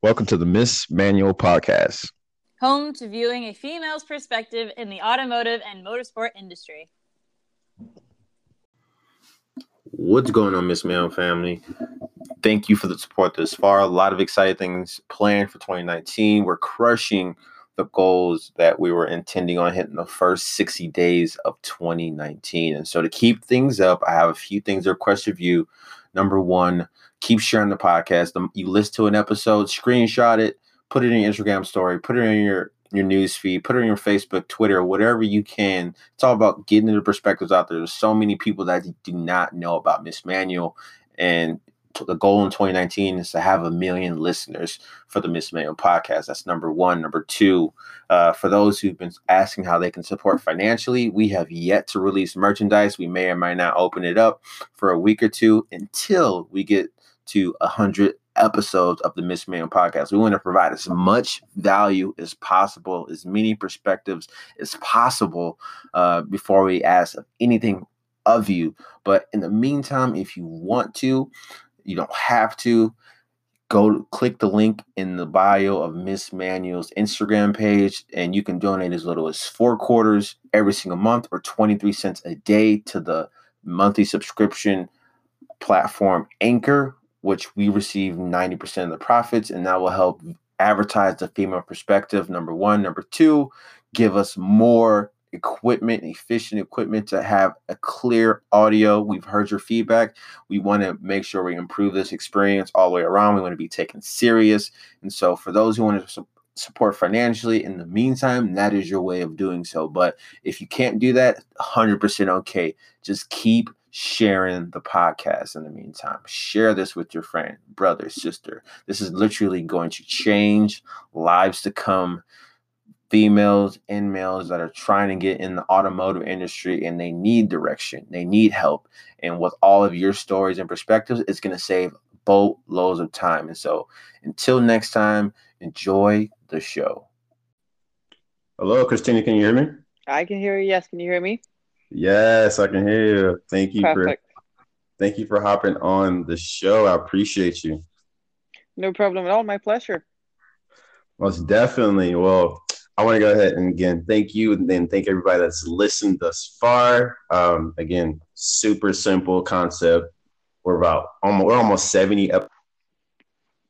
Welcome to the Miss Manual Podcast, home to viewing a female's perspective in the automotive and motorsport industry. What's going on, Miss Manual family? Thank you for the support thus far. A lot of exciting things planned for 2019. We're crushing the goals that we were intending on hitting the first 60 days of 2019. And so to keep things up, I have a few things to request of you. Number one, keep sharing the podcast. You listen to an episode, screenshot it, put it in your Instagram story, put it in your your news feed, put it in your Facebook, Twitter, whatever you can. It's all about getting the perspectives out there. There's so many people that do not know about Miss Manual, and the goal in 2019 is to have a million listeners for the Miss Manual podcast. That's number one. Number two, uh, for those who've been asking how they can support financially, we have yet to release merchandise. We may or may not open it up for a week or two until we get to 100 episodes of the Miss Manual podcast. We want to provide as much value as possible, as many perspectives as possible uh, before we ask anything of you. But in the meantime, if you want to, you don't have to. Go click the link in the bio of Miss Manual's Instagram page, and you can donate as little as four quarters every single month or 23 cents a day to the monthly subscription platform Anchor, which we receive 90% of the profits, and that will help advertise the female perspective. Number one. Number two, give us more equipment, efficient equipment to have a clear audio. We've heard your feedback. We want to make sure we improve this experience all the way around. We want to be taken serious. And so, for those who want to su- support financially in the meantime, that is your way of doing so. But if you can't do that, 100% okay. Just keep sharing the podcast in the meantime. Share this with your friend, brother, sister. This is literally going to change lives to come. Females and males that are trying to get in the automotive industry and they need direction, they need help. And with all of your stories and perspectives, it's going to save boatloads of time. And so until next time, enjoy the show. Hello, Christina. Can you hear me? I can hear you. Yes. Can you hear me? Yes, I can hear you. Thank you Perfect. for thank you for hopping on the show. I appreciate you. No problem at all. My pleasure. Most definitely. Well, I want to go ahead and again thank you, and then thank everybody that's listened thus far. Um, again, super simple concept. We're about almost we're almost seventy episodes.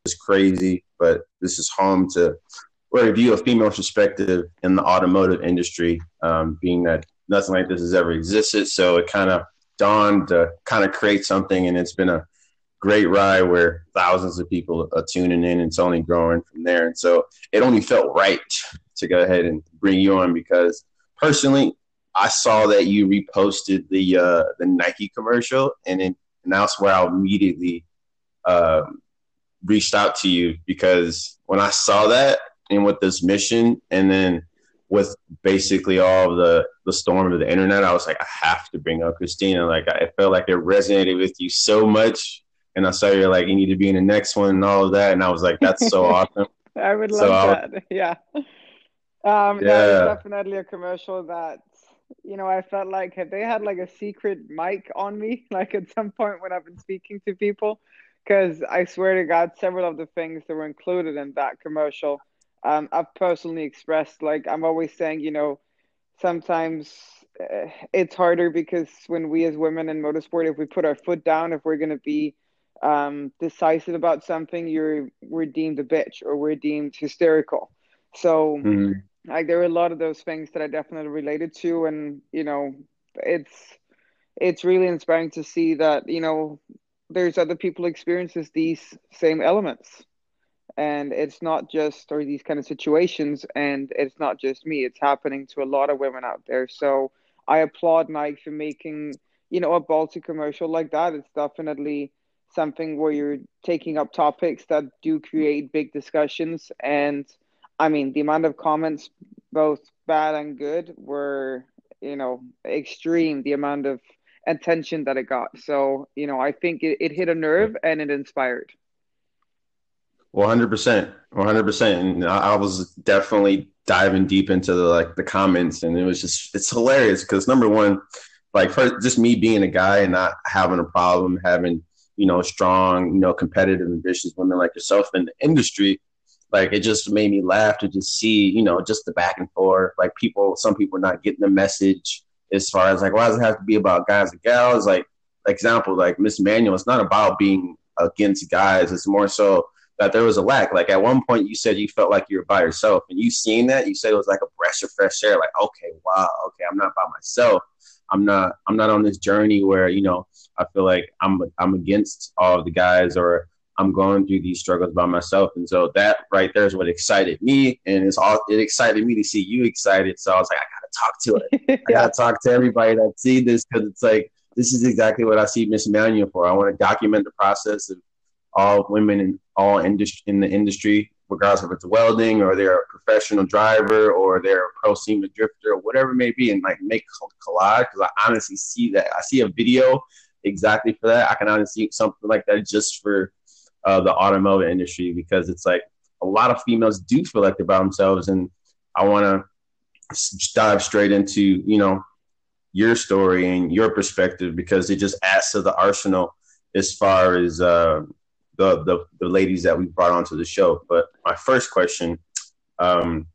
It's crazy, but this is home to a review of female perspective in the automotive industry, um, being that nothing like this has ever existed. So it kind of dawned to kind of create something, and it's been a great ride where thousands of people are tuning in. And it's only growing from there, and so it only felt right to go ahead and bring you on because personally, I saw that you reposted the uh, the Nike commercial, and, it, and that's where I immediately uh, reached out to you because when I saw that and with this mission, and then with basically all the the storm of the internet, I was like, I have to bring up Christina. Like I felt like it resonated with you so much, and I saw you're like, you need to be in the next one and all of that, and I was like, that's so awesome. I would love so that. yeah. Um, yeah, definitely a commercial that you know I felt like had they had like a secret mic on me, like at some point when I've been speaking to people, because I swear to God, several of the things that were included in that commercial um, I've personally expressed like I'm always saying, you know, sometimes uh, it's harder because when we as women in motorsport, if we put our foot down, if we're going to be um, decisive about something, you're we're deemed a bitch or we're deemed hysterical. So mm-hmm. like there are a lot of those things that I definitely related to, and you know, it's it's really inspiring to see that you know there's other people experiences these same elements. And it's not just or these kind of situations and it's not just me it's happening to a lot of women out there. So i applaud nike for making you know a baltic commercial like that. It's definitely something where you're taking up topics that do create big discussions and i mean the amount of comments both bad and good were you know extreme the amount of attention that it got. So you know i think it, it hit a nerve and it inspired. One hundred percent, one hundred percent, and I, was definitely diving deep into the like the comments, and it was just it's hilarious because number one, like for just me being a guy and not having a problem having you know strong, you know competitive, ambitious women like yourself in the industry, like it just made me laugh to just see, you know, just the back and forth. Like people, some people not getting the message as far as like, why does it have to be about guys and gals? Like, example, like Miss Manual, it's not about being against guys. It's more so that there was a lack. Like at one point, you said you felt like you were by yourself, and you seen that. You said it was like a breath of fresh air. Like, okay, wow, okay, I'm not by myself. I'm not. I'm not on this journey where you know I feel like I'm. I'm against all of the guys, or I'm going through these struggles by myself. And so that right there is what excited me, and it's all. It excited me to see you excited. So I was like, I gotta talk to it. I gotta talk to everybody that see this because it's like this is exactly what I see Miss Manual for. I want to document the process of all women in all industry in the industry, regardless if it's welding or they're a professional driver or they're a pro SEMA drifter or whatever it may be, and like make collage because I honestly see that. I see a video exactly for that. I can honestly see something like that just for uh, the automotive industry because it's like a lot of females do feel like they're by themselves, and I want to dive straight into you know your story and your perspective because it just adds to the arsenal as far as uh, the, the, the ladies that we brought onto the show. But my first question, um,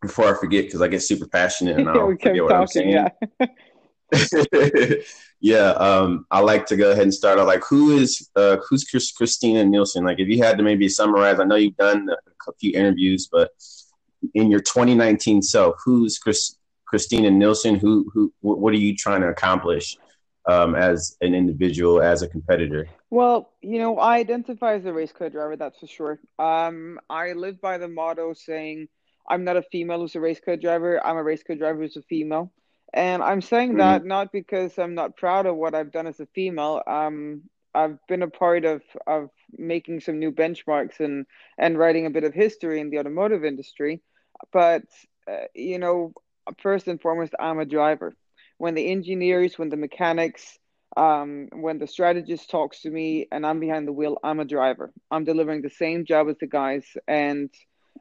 before I forget, because I get super passionate and I don't forget what talking, I'm saying. Yeah. yeah, um, I like to go ahead and start out. Like, who is uh, who's Chris, Christina Nielsen? Like, if you had to maybe summarize, I know you've done a few interviews, but in your 2019 self, who's Chris, Christina Nielsen? Who who what are you trying to accomplish um, as an individual, as a competitor? Well, you know, I identify as a race car driver, that's for sure. Um, I live by the motto saying I'm not a female who's a race car driver. I'm a race car driver who's a female. And I'm saying mm-hmm. that not because I'm not proud of what I've done as a female. Um, I've been a part of, of making some new benchmarks and, and writing a bit of history in the automotive industry. But, uh, you know, first and foremost, I'm a driver when the engineers, when the mechanics, um, when the strategist talks to me and I'm behind the wheel, I'm a driver. I'm delivering the same job as the guys. And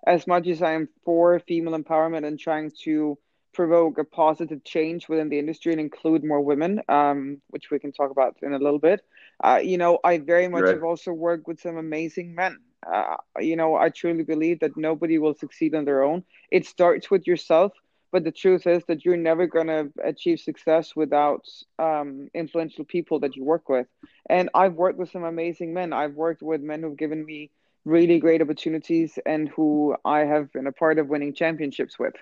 as much as I am for female empowerment and trying to provoke a positive change within the industry and include more women, um, which we can talk about in a little bit, uh, you know, I very much right. have also worked with some amazing men. Uh, you know, I truly believe that nobody will succeed on their own. It starts with yourself but the truth is that you're never going to achieve success without um, influential people that you work with. And I've worked with some amazing men. I've worked with men who've given me really great opportunities and who I have been a part of winning championships with.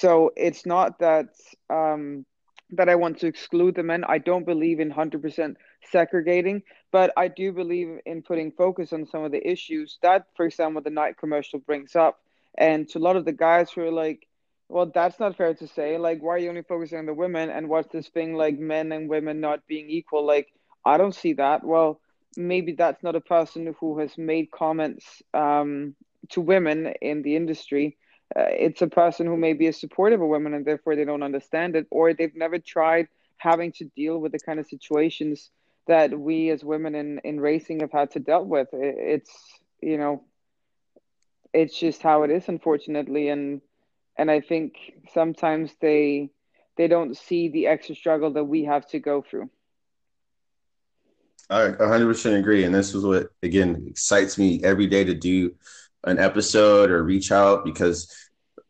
So it's not that um, that I want to exclude the men. I don't believe in hundred percent segregating, but I do believe in putting focus on some of the issues that, for example, the Nike commercial brings up. And to a lot of the guys who are like, well, that's not fair to say. Like, why are you only focusing on the women? And what's this thing like men and women not being equal? Like, I don't see that. Well, maybe that's not a person who has made comments um, to women in the industry. Uh, it's a person who maybe is supportive of women and therefore they don't understand it, or they've never tried having to deal with the kind of situations that we as women in, in racing have had to deal with. It's, you know, it's just how it is, unfortunately. And and I think sometimes they they don't see the extra struggle that we have to go through. I 100% agree, and this is what again excites me every day to do an episode or reach out because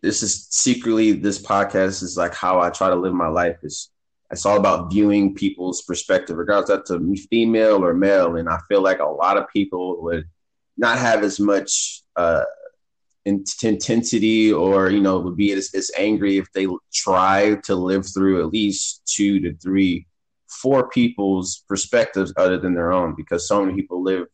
this is secretly this podcast is like how I try to live my life. Is it's all about viewing people's perspective, regardless that's a female or male, and I feel like a lot of people would not have as much uh, intensity or you know would be as, as angry if they try to live through at least two to three four people's perspectives other than their own because so many people live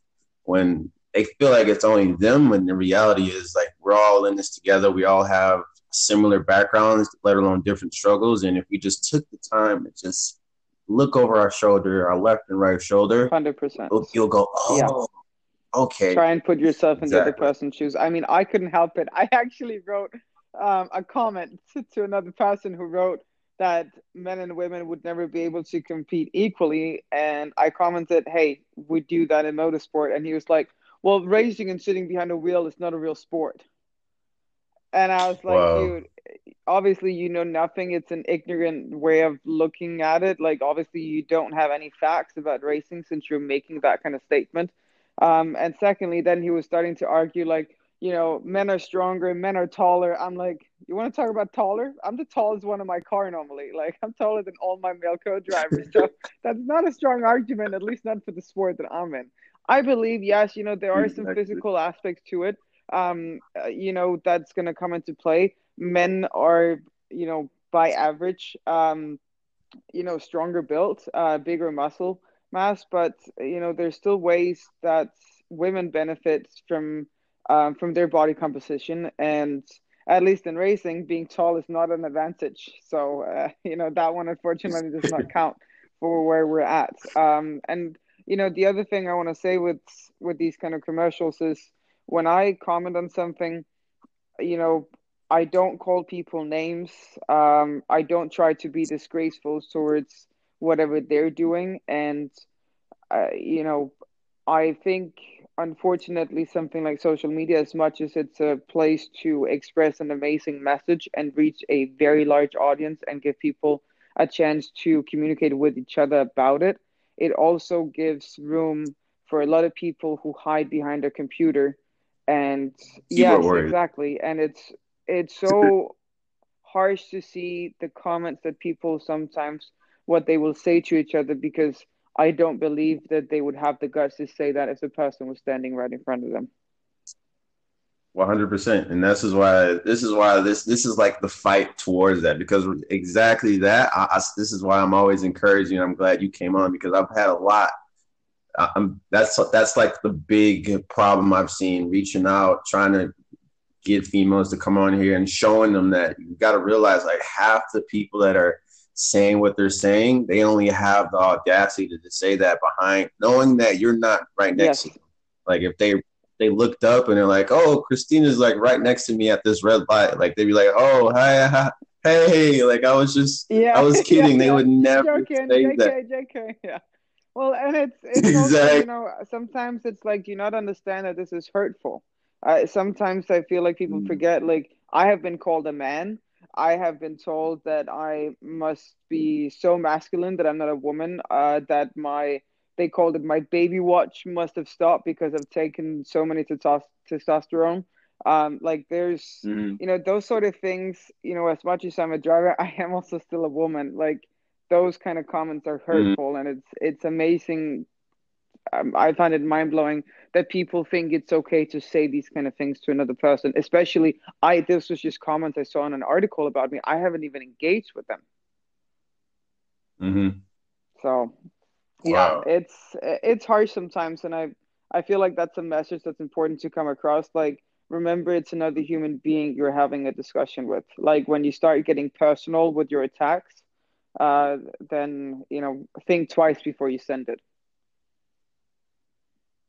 when they feel like it's only them when the reality is like we're all in this together. We all have similar backgrounds let alone different struggles. And if we just took the time to just look over our shoulder our left and right shoulder 100% you'll go oh yeah. okay. Try and put yourself in exactly. the other person's shoes. I mean i couldn't help it. I actually wrote um, a comment to another person who wrote that men and women would never be able to compete equally. And i commented hey we do that in motorsport. And he was like well racing and sitting behind a wheel is not a real sport and i was like wow. dude obviously you know nothing it's an ignorant way of looking at it like obviously you don't have any facts about racing since you're making that kind of statement um, and secondly, then he was starting to argue like, you know, men are stronger, men are taller. I'm like, you want to talk about taller? I'm the tallest one in my car normally. Like, I'm taller than all my male co-drivers. So that's not a strong argument, at least not for the sport that I'm in. I believe, yes, you know, there are some physical aspects to it. Um, uh, you know, that's going to come into play. Men are, you know, by average, um, you know, stronger built, uh, bigger muscle mass, but you know, there's still ways that women benefit from um, from their body composition and at least in racing being tall is not an advantage so uh, you know that one unfortunately does not count for where we're at um, and you know the other thing i want to say with with these kind of commercials is when i comment on something you know i don't call people names. Um, i don't try to be disgraceful towards whatever they're doing. And uh, you know i think unfortunately something like social media as much as it's a place to express an amazing message and reach a very large audience and give people a chance to communicate with each other about it it also gives room for a lot of people who hide behind a computer and yes exactly and it's it's so harsh to see the comments that people sometimes what they will say to each other because I don't believe that they would have the guts to say that if the person was standing right in front of them. One hundred percent, and this is why this is why this this is like the fight towards that because exactly that. I, I, this is why I'm always encouraging. I'm glad you came on because I've had a lot. I'm, that's that's like the big problem I've seen reaching out, trying to get females to come on here and showing them that you got to realize like half the people that are saying what they're saying, they only have the audacity to, to say that behind knowing that you're not right next yes. to them. Like if they they looked up and they're like, "Oh, Christina's like right next to me at this red light," like they'd be like, "Oh, hi, hi hey," like I was just, yeah, I was kidding. Yeah, they would never Joking, say JK, that. JK, yeah. Well, and it's it's exactly. also you know sometimes it's like you not understand that this is hurtful. Uh, sometimes I feel like people mm. forget like I have been called a man I have been told that I must be so masculine that I'm not a woman. Uh, that my they called it my baby watch must have stopped because I've taken so many testosterone. Um, like there's mm-hmm. you know those sort of things. You know, as much as I'm a driver, I am also still a woman. Like those kind of comments are mm-hmm. hurtful, mm-hmm. and it's it's amazing um, I find it mind blowing that people think it's okay to say these kind of things to another person. Especially, I this was just comments I saw in an article about me. I haven't even engaged with them. Mm-hmm. So, yeah, wow. it's it's harsh sometimes, and I I feel like that's a message that's important to come across. Like, remember, it's another human being you're having a discussion with. Like when you start getting personal with your attacks, uh, then you know think twice before you send it.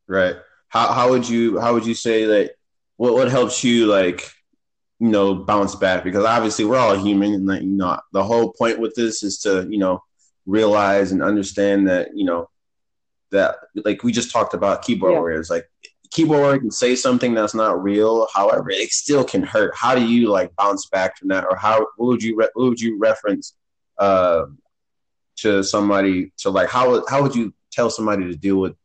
Right. How how would you how would you say that what what helps you like you know bounce back because obviously we're all human and like, you know the whole point with this is to you know realize and understand that you know that like we just talked about keyboard yeah. warriors like keyboard warrior can say something that's not real however it still can hurt how do you like bounce back from that or how what would you re- what would you reference uh to somebody to like how how would you tell somebody to deal with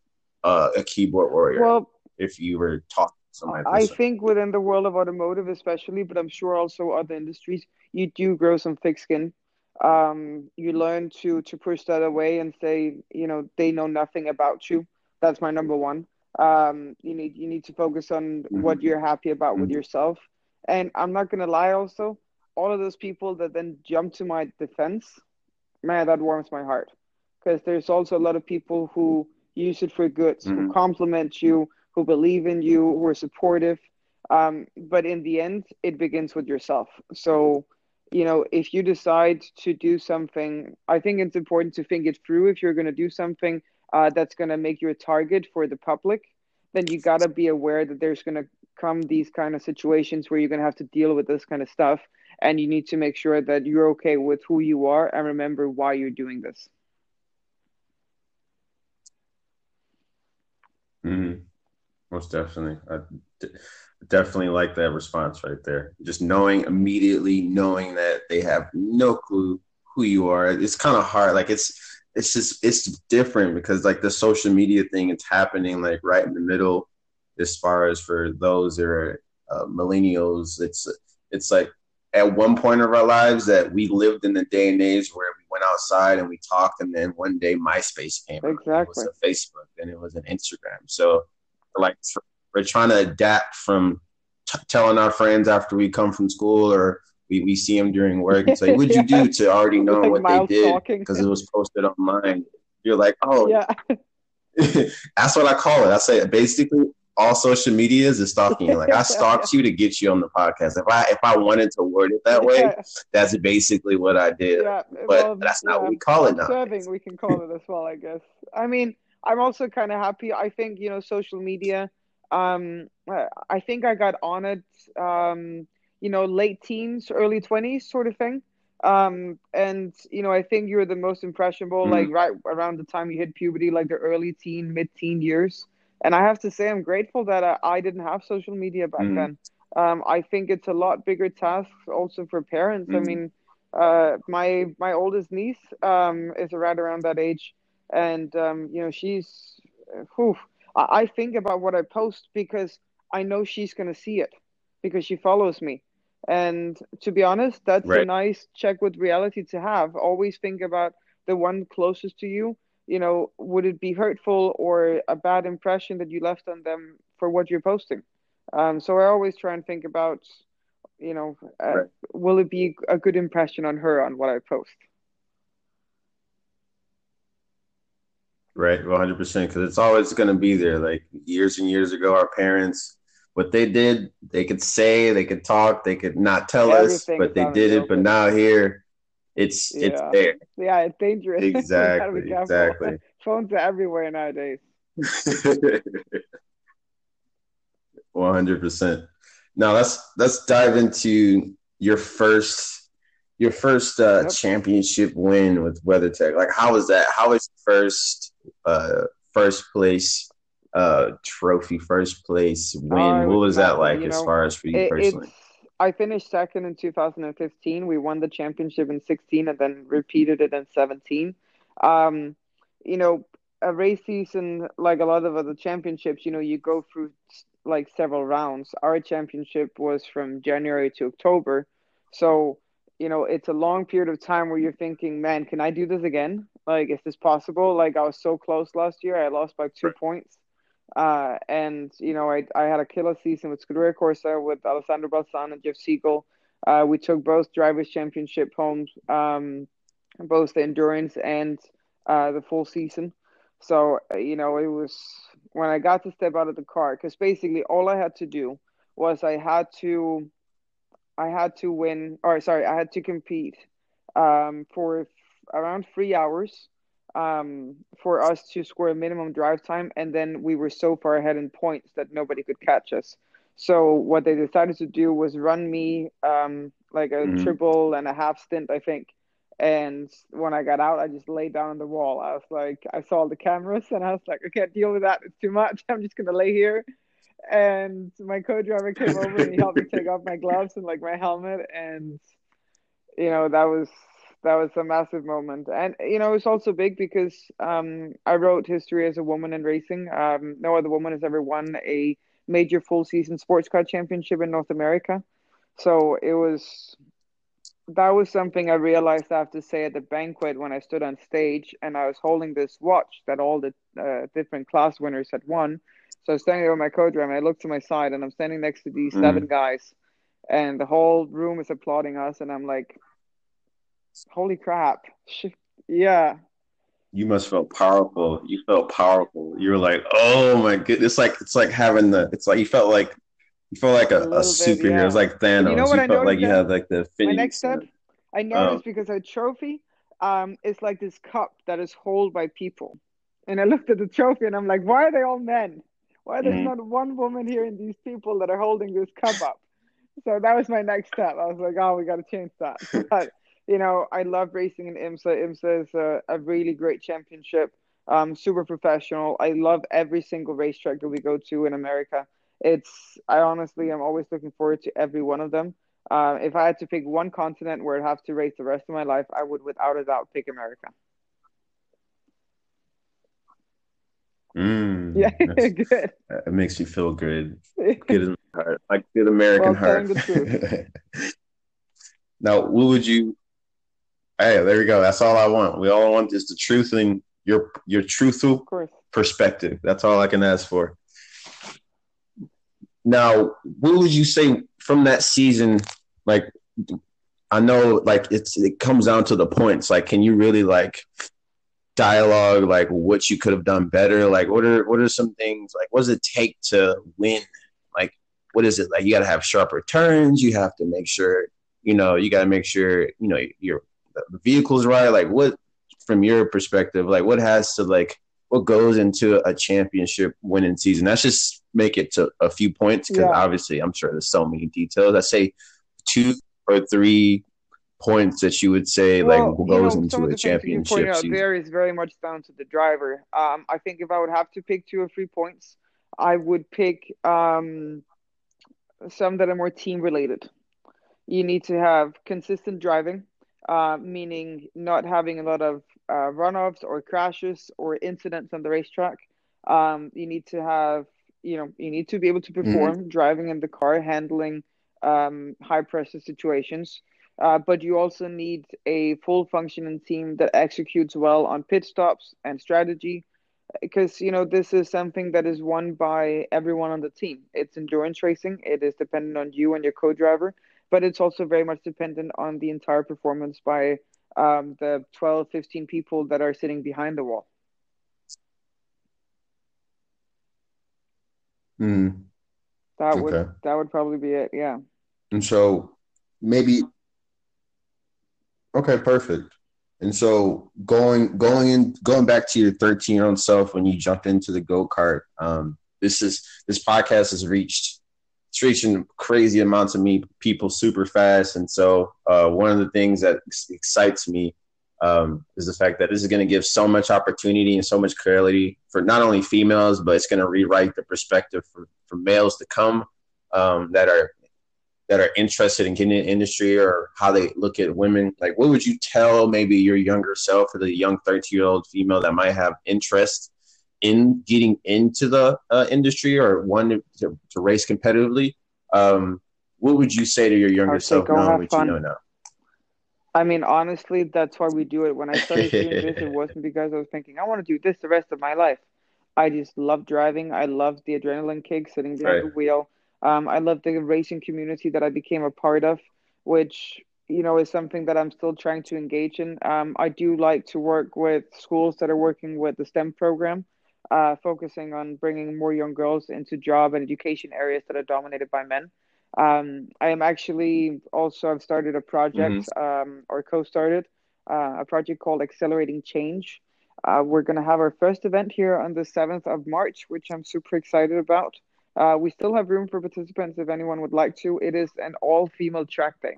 uh, a keyboard warrior? Well, if you were talking to somebody, I think within the world of automotive, especially, but I'm sure also other industries, you do grow some thick skin. Um, you learn to to push that away and say, you know, they know nothing about you. That's my number one. Um, you need you need to focus on mm-hmm. what you're happy about mm-hmm. with yourself. And I'm not gonna lie, also, all of those people that then jump to my defense, man, that warms my heart. Because there's also a lot of people who use it for good, mm-hmm. who compliment you, who believe in you, who are supportive. Um, but in the end, it begins with yourself. So, you know, if you decide to do something, I think it's important to think it through. If you're going to do something uh, that's going to make you a target for the public, then you got to be aware that there's going to come these kind of situations where you're going to have to deal with this kind of stuff. And you need to make sure that you're okay with who you are and remember why you're doing this. Mm-hmm. Most definitely. I definitely like that response right there. Just knowing immediately, knowing that they have no clue who you are. It's kind of hard. Like it's it's just it's different because like the social media thing, it's happening like right in the middle as far as for those that are uh, millennials. It's it's like at one point of our lives that we lived in the day and age where we went outside and we talked, and then one day MySpace came. Exactly. It was a Facebook, and it was an Instagram. So, like, we're trying to adapt from t- telling our friends after we come from school or we, we see them during work and say, "What'd you do?" to already know like what they did because it was posted online. You're like, "Oh, yeah." that's what I call it. I say basically all social medias is stalking. Like I stalked you to get you on the podcast. If I if I wanted to word it that way, yeah. that's basically what I did. Yeah, but well, that's not yeah, what we call it now. Serving, we can call it as well, I guess. I mean, I'm also kind of happy. I think you know, social media. Um, I think I got on it. Um, you know, late teens, early twenties, sort of thing. Um, and you know, I think you're the most impressionable, mm-hmm. like right around the time you hit puberty, like the early teen, mid teen years. And I have to say, I'm grateful that I, I didn't have social media back mm-hmm. then. Um, I think it's a lot bigger task also for parents. Mm-hmm. I mean, uh, my my oldest niece um, is right around that age, and um, you know, she's. Whew, I, I think about what I post because I know she's gonna see it because she follows me. And to be honest, that's right. a nice check with reality to have. Always think about the one closest to you. You know, would it be hurtful or a bad impression that you left on them for what you're posting? Um, so I always try and think about, you know, uh, right. will it be a good impression on her on what I post? Right, 100%. Because it's always going to be there. Like years and years ago, our parents what they did, they could say, they could talk, they could not tell us, but they did it. But now here, it's yeah. it's there. Yeah, it's dangerous. Exactly. exactly. Phones are everywhere nowadays. One hundred percent. Now let's let's dive into your first your first uh, yep. championship win with WeatherTech. Like, how was that? How was first uh, first place uh, trophy first place win. Uh, what was that like as know, far as for you it, personally? I finished second in 2015. We won the championship in 16 and then repeated it in 17. Um, you know, a race season, like a lot of other championships, you know, you go through like several rounds. Our championship was from January to October. So, you know, it's a long period of time where you're thinking, man, can I do this again? Like, is this possible? Like, I was so close last year. I lost by two right. points. Uh, and you know, I I had a killer season with Scuderia Corsa with Alessandro Balzan and Jeff Segal. Uh, we took both drivers' championship homes, um, both the endurance and uh, the full season. So uh, you know, it was when I got to step out of the car because basically all I had to do was I had to, I had to win, or sorry, I had to compete um, for around three hours um, for us to score a minimum drive time, and then we were so far ahead in points that nobody could catch us. So what they decided to do was run me um, like a mm-hmm. triple and a half stint, I think. And when I got out, I just laid down on the wall. I was like, I saw the cameras, and I was like, I can't deal with that. It's too much. I'm just gonna lay here. And my co-driver came over and he helped me take off my gloves and like my helmet, and you know that was that was a massive moment, and you know it's also big because um, I wrote history as a woman in racing. Um, no other woman has ever won a major full season sports car championship in North America, so it was that was something I realized I have to say at the banquet when I stood on stage and I was holding this watch that all the uh, different class winners had won. So I was standing there with my co-driver and I looked to my side and I'm standing next to these mm. seven guys and the whole room is applauding us and I'm like, Holy crap. Yeah. You must felt powerful. You felt powerful. You were like, oh my goodness. It's like it's like having the it's like you felt like you felt like a, a, a superhero. Bit, yeah. It was like Thanos. You, know what you I felt like you had like the My next step, I noticed oh. because a trophy um is like this cup that is held by people. And I looked at the trophy and I'm like, why are they all men? Why there's mm-hmm. not one woman here in these people that are holding this cup up? So that was my next step. I was like, oh, we got to change that. But you know, I love racing in IMSA. IMSA is a, a really great championship, um, super professional. I love every single racetrack that we go to in America. It's, I honestly, I'm always looking forward to every one of them. Uh, if I had to pick one continent where I'd have to race the rest of my life, I would without a doubt pick America. Mm, yeah, good. It makes you feel good. Good in my heart, like good American well, heart. now, what would you? Hey, there we go. That's all I want. We all want is the truth and your your truthful perspective. That's all I can ask for. Now, what would you say from that season? Like, I know, like it's it comes down to the points. Like, can you really like dialogue, like what you could have done better? Like, what are what are some things? Like, what does it take to win? Like, what is it like? You got to have sharper turns. You have to make sure, you know, you got to make sure, you know, your the vehicle's right. Like, what from your perspective? Like, what has to like what goes into a championship winning season? Let's just make it to a few points because yeah. obviously I'm sure there's so many details. I say two or three points that you would say well, like goes know, into a championship out season. There is very much down to the driver. Um, I think if I would have to pick two or three points, I would pick um, some that are more team related. You need to have consistent driving, uh, meaning not having a lot of uh, runoffs or crashes or incidents on the racetrack. Um, you need to have, you know, you need to be able to mm-hmm. perform mm-hmm. driving in the car, handling um, high pressure situations. Uh, but you also need a full functioning team that executes well on pit stops and strategy because you know this is something that is won by everyone on the team it's endurance racing it is dependent on you and your co-driver but it's also very much dependent on the entire performance by um, the 12, 15 people that are sitting behind the wall. Mm. That okay. would that would probably be it. Yeah. And so maybe okay, perfect. And so going going in going back to your 13 year old self when you jumped into the go kart, um, this is this podcast has reached it's reaching crazy amounts of me people super fast. And so uh, one of the things that excites me um, is the fact that this is going to give so much opportunity and so much clarity for not only females, but it's going to rewrite the perspective for, for males to come um, that are that are interested in getting in the industry or how they look at women. Like, what would you tell maybe your younger self or the young 13 year old female that might have interest in getting into the uh, industry or one to, to race competitively, um, what would you say to your younger self now what fun. you know now? I mean, honestly, that's why we do it. When I started doing this, it wasn't because I was thinking I want to do this the rest of my life. I just love driving. I love the adrenaline kick, sitting behind right. the wheel. Um, I love the racing community that I became a part of, which you know is something that I'm still trying to engage in. Um, I do like to work with schools that are working with the STEM program uh, focusing on bringing more young girls into job and education areas that are dominated by men. Um, I am actually also I've started a project mm-hmm. um, or co-started uh, a project called Accelerating Change. Uh, we're going to have our first event here on the 7th of March, which I'm super excited about. Uh, we still have room for participants if anyone would like to. It is an all female track day.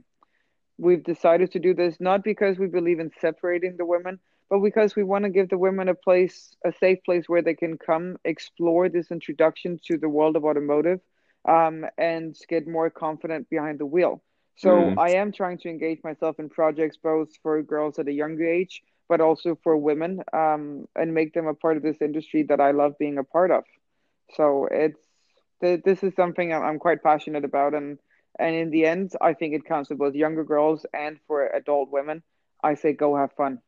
We've decided to do this not because we believe in separating the women, but because we want to give the women a place, a safe place where they can come explore this introduction to the world of automotive um, and get more confident behind the wheel. So mm. I am trying to engage myself in projects both for girls at a younger age, but also for women um, and make them a part of this industry that I love being a part of. So it's this is something I'm quite passionate about, and and in the end, I think it counts for both younger girls and for adult women. I say go have fun.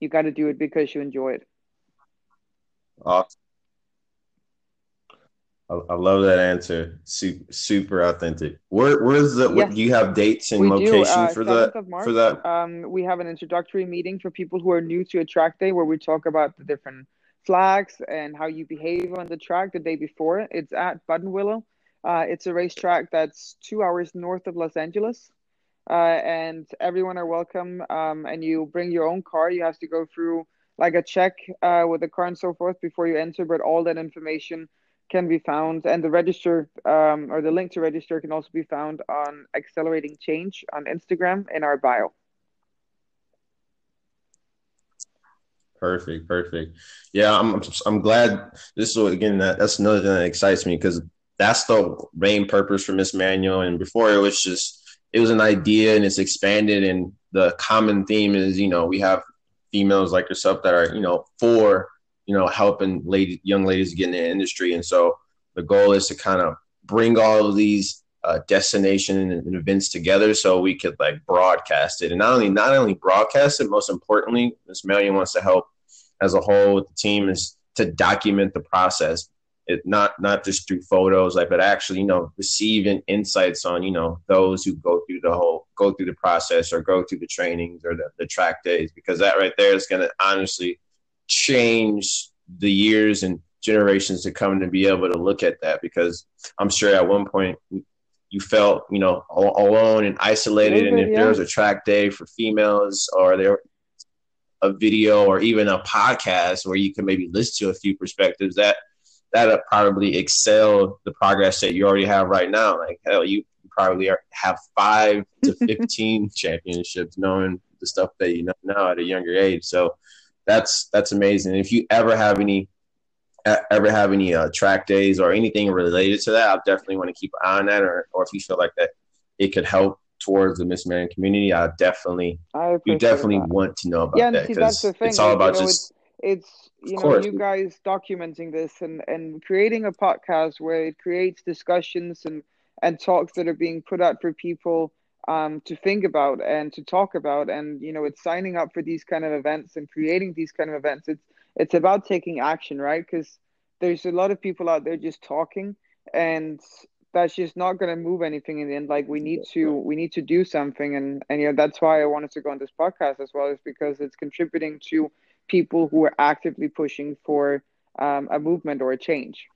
You got to do it because you enjoy it. Awesome. I, I love that answer. Super, super authentic. Where, where's the? Yes. What, do you have dates and we location uh, for that? March, for that, um, we have an introductory meeting for people who are new to a track day, where we talk about the different flags and how you behave on the track the day before. It's at Buttonwillow. Uh, it's a racetrack that's two hours north of Los Angeles uh, and everyone are welcome. Um, and you bring your own car. You have to go through like a check uh, with the car and so forth before you enter. But all that information can be found, and the register um, or the link to register can also be found on Accelerating Change on Instagram in our bio. Perfect, perfect. Yeah, I'm I'm glad this is again that that's another thing that excites me because that's the main purpose for Miss Manual. And before it was just it was an idea and it's expanded and the common theme is you know we have females like yourself that are you know for you know helping lady young ladies get in the industry. And so the goal is to kind of bring all of these uh, destination and, events together so we could like broadcast it. And not only not only broadcast it most importantly Miss Manual wants to help as a whole with the team is to document the process it not not just through photos like but actually you know receiving insights on you know those who go through the whole go through the process or go through the trainings or the, the track days because that right there is going to honestly change the years and generations to come to be able to look at that because i'm sure at one point you felt you know alone and isolated and if yeah. there was a track day for females or there a video or even a podcast where you can maybe listen to a few perspectives that that probably excel the progress that you already have right now. Like hell, you probably are, have five to fifteen championships, knowing the stuff that you know now at a younger age. So that's that's amazing. If you ever have any ever have any uh, track days or anything related to that, I definitely want to keep an eye on that. Or or if you feel like that it could help towards the Miss Manual community, I definitely I you definitely that. want to know about yeah, that because it's all about just it's you know you guys documenting this and and creating a podcast where it creates discussions and and talks that are being put out for people um, to think about and to talk about. And you know it's signing up for these kind of events and creating these kind of events. It's it's about taking action right? Because there's a lot of people out there just talking and that's just not going to move anything in the end. Like we need to we need to do something. And and you know that's why i wanted to go on this podcast as well is because it's contributing to people who are actively pushing for um, a movement or a change.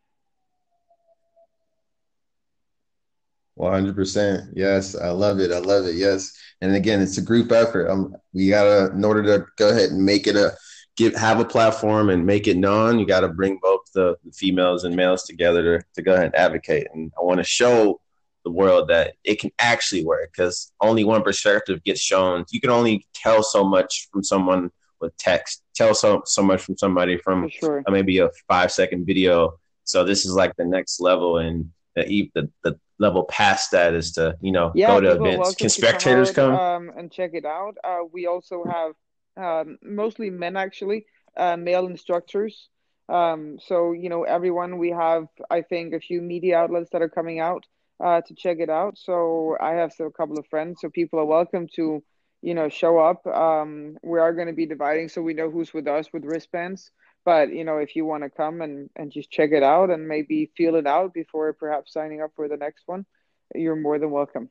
100%. Yes, I love it. I love it. Yes. And again, it's a group effort. Um, we got to, in order to go ahead and make it a, give, have a platform and make it known, you got to bring both the, the, females and males together to, to go ahead and advocate. And I want to show the world that it can actually work because only one perspective gets shown. You can only tell so much from someone with text. Tell so so much from somebody from sure. maybe a five second video. So this is like the next level, and the the, the level past that is to you know yeah, go to events. Can spectators come, come? Um, and check it out? Uh, we also have um, mostly men actually, uh, male instructors. Um, so you know everyone. We have I think a few media outlets that are coming out uh, to check it out. So I have still a couple of friends. So people are welcome to you know, show up. Um, we are going to be dividing so we know who's with us with wristbands. But, you know, if you want to come and, and just check it out and maybe feel it out before perhaps signing up for the next one, you're more than welcome.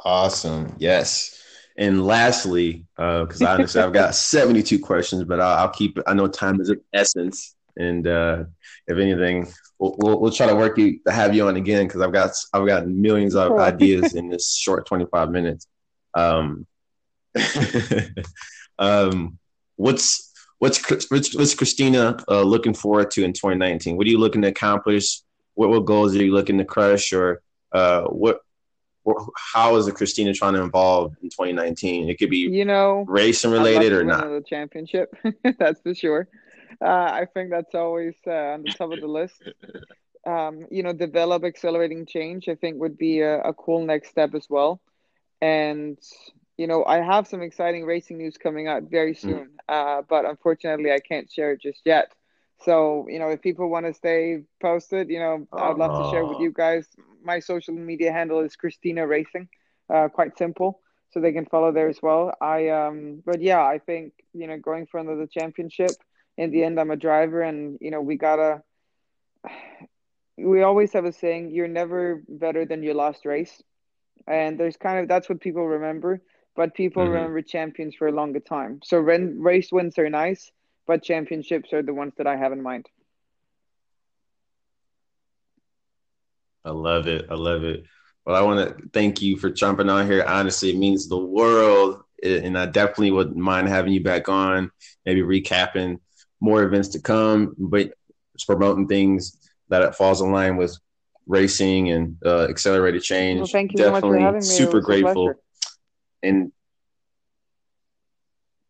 Awesome. Yes. And lastly, because uh, honestly, I've got 72 questions, but I'll, I'll, keep it. I know time is of essence. And uh, if anything, we'll, we'll, we'll, try to work you to have you on again because I've got I've got millions of ideas in this short 25 minutes. Um, um, what's what's what's, what's Christina uh, looking forward to in 2019? What are you looking to accomplish? What what goals are you looking to crush, or uh, what? How is the Christina trying to involve in 2019? It could be you know racing related or not. The championship, that's for sure. Uh, I think that's always uh, on the top of the list. Um, you know, develop accelerating change. I think would be a, a cool next step as well. And you know, I have some exciting racing news coming out very mm. soon, uh, but unfortunately, I can't share it just yet. So, you know, if people want to stay posted, you know, I'd love to share with you guys. My social media handle is Christina Racing, uh, quite simple, so they can follow there as well. I, um, but yeah, I think you know, going for another championship, in the end i'm a driver and you know we gotta we always have a saying you're never better than your last race. And there's kind of that's what people remember but people mm-hmm. remember champions for a longer time. So when race wins are nice but championships are the ones that i have in mind. I love it. I love it. Well i want to thank you for jumping on here. Honestly it means the world and i definitely wouldn't mind having you back on maybe recapping more events to come, but it's promoting things that it falls in line with racing and uh, accelerated change. Well, thank you Definitely so much for having me. Super grateful. And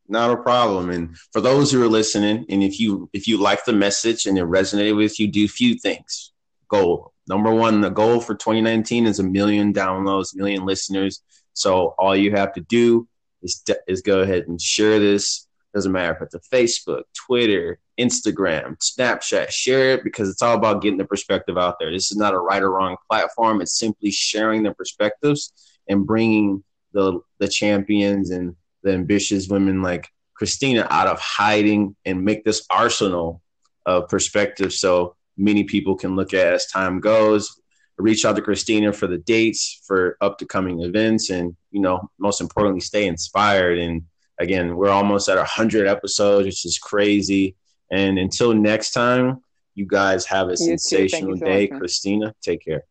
not a problem. And for those who are listening, and if you if you like the message and it resonated with you, do a few things. Goal number one, the goal for 2019 is a million downloads, million listeners. So all you have to do is is go ahead and share this Doesn't matter if it's a Facebook, Twitter, Instagram, Snapchat. Share it because it's all about getting the perspective out there. This is not a right or wrong platform. It's simply sharing the perspectives and bringing the the champions and the ambitious women like Christina out of hiding and make this arsenal of perspective so many people can look at as time goes. Reach out to Christina for the dates for up to coming events and you know most importantly stay inspired and again we're almost at 100 episodes which is crazy. And until next time you guys have a you sensational so day. much, christina take care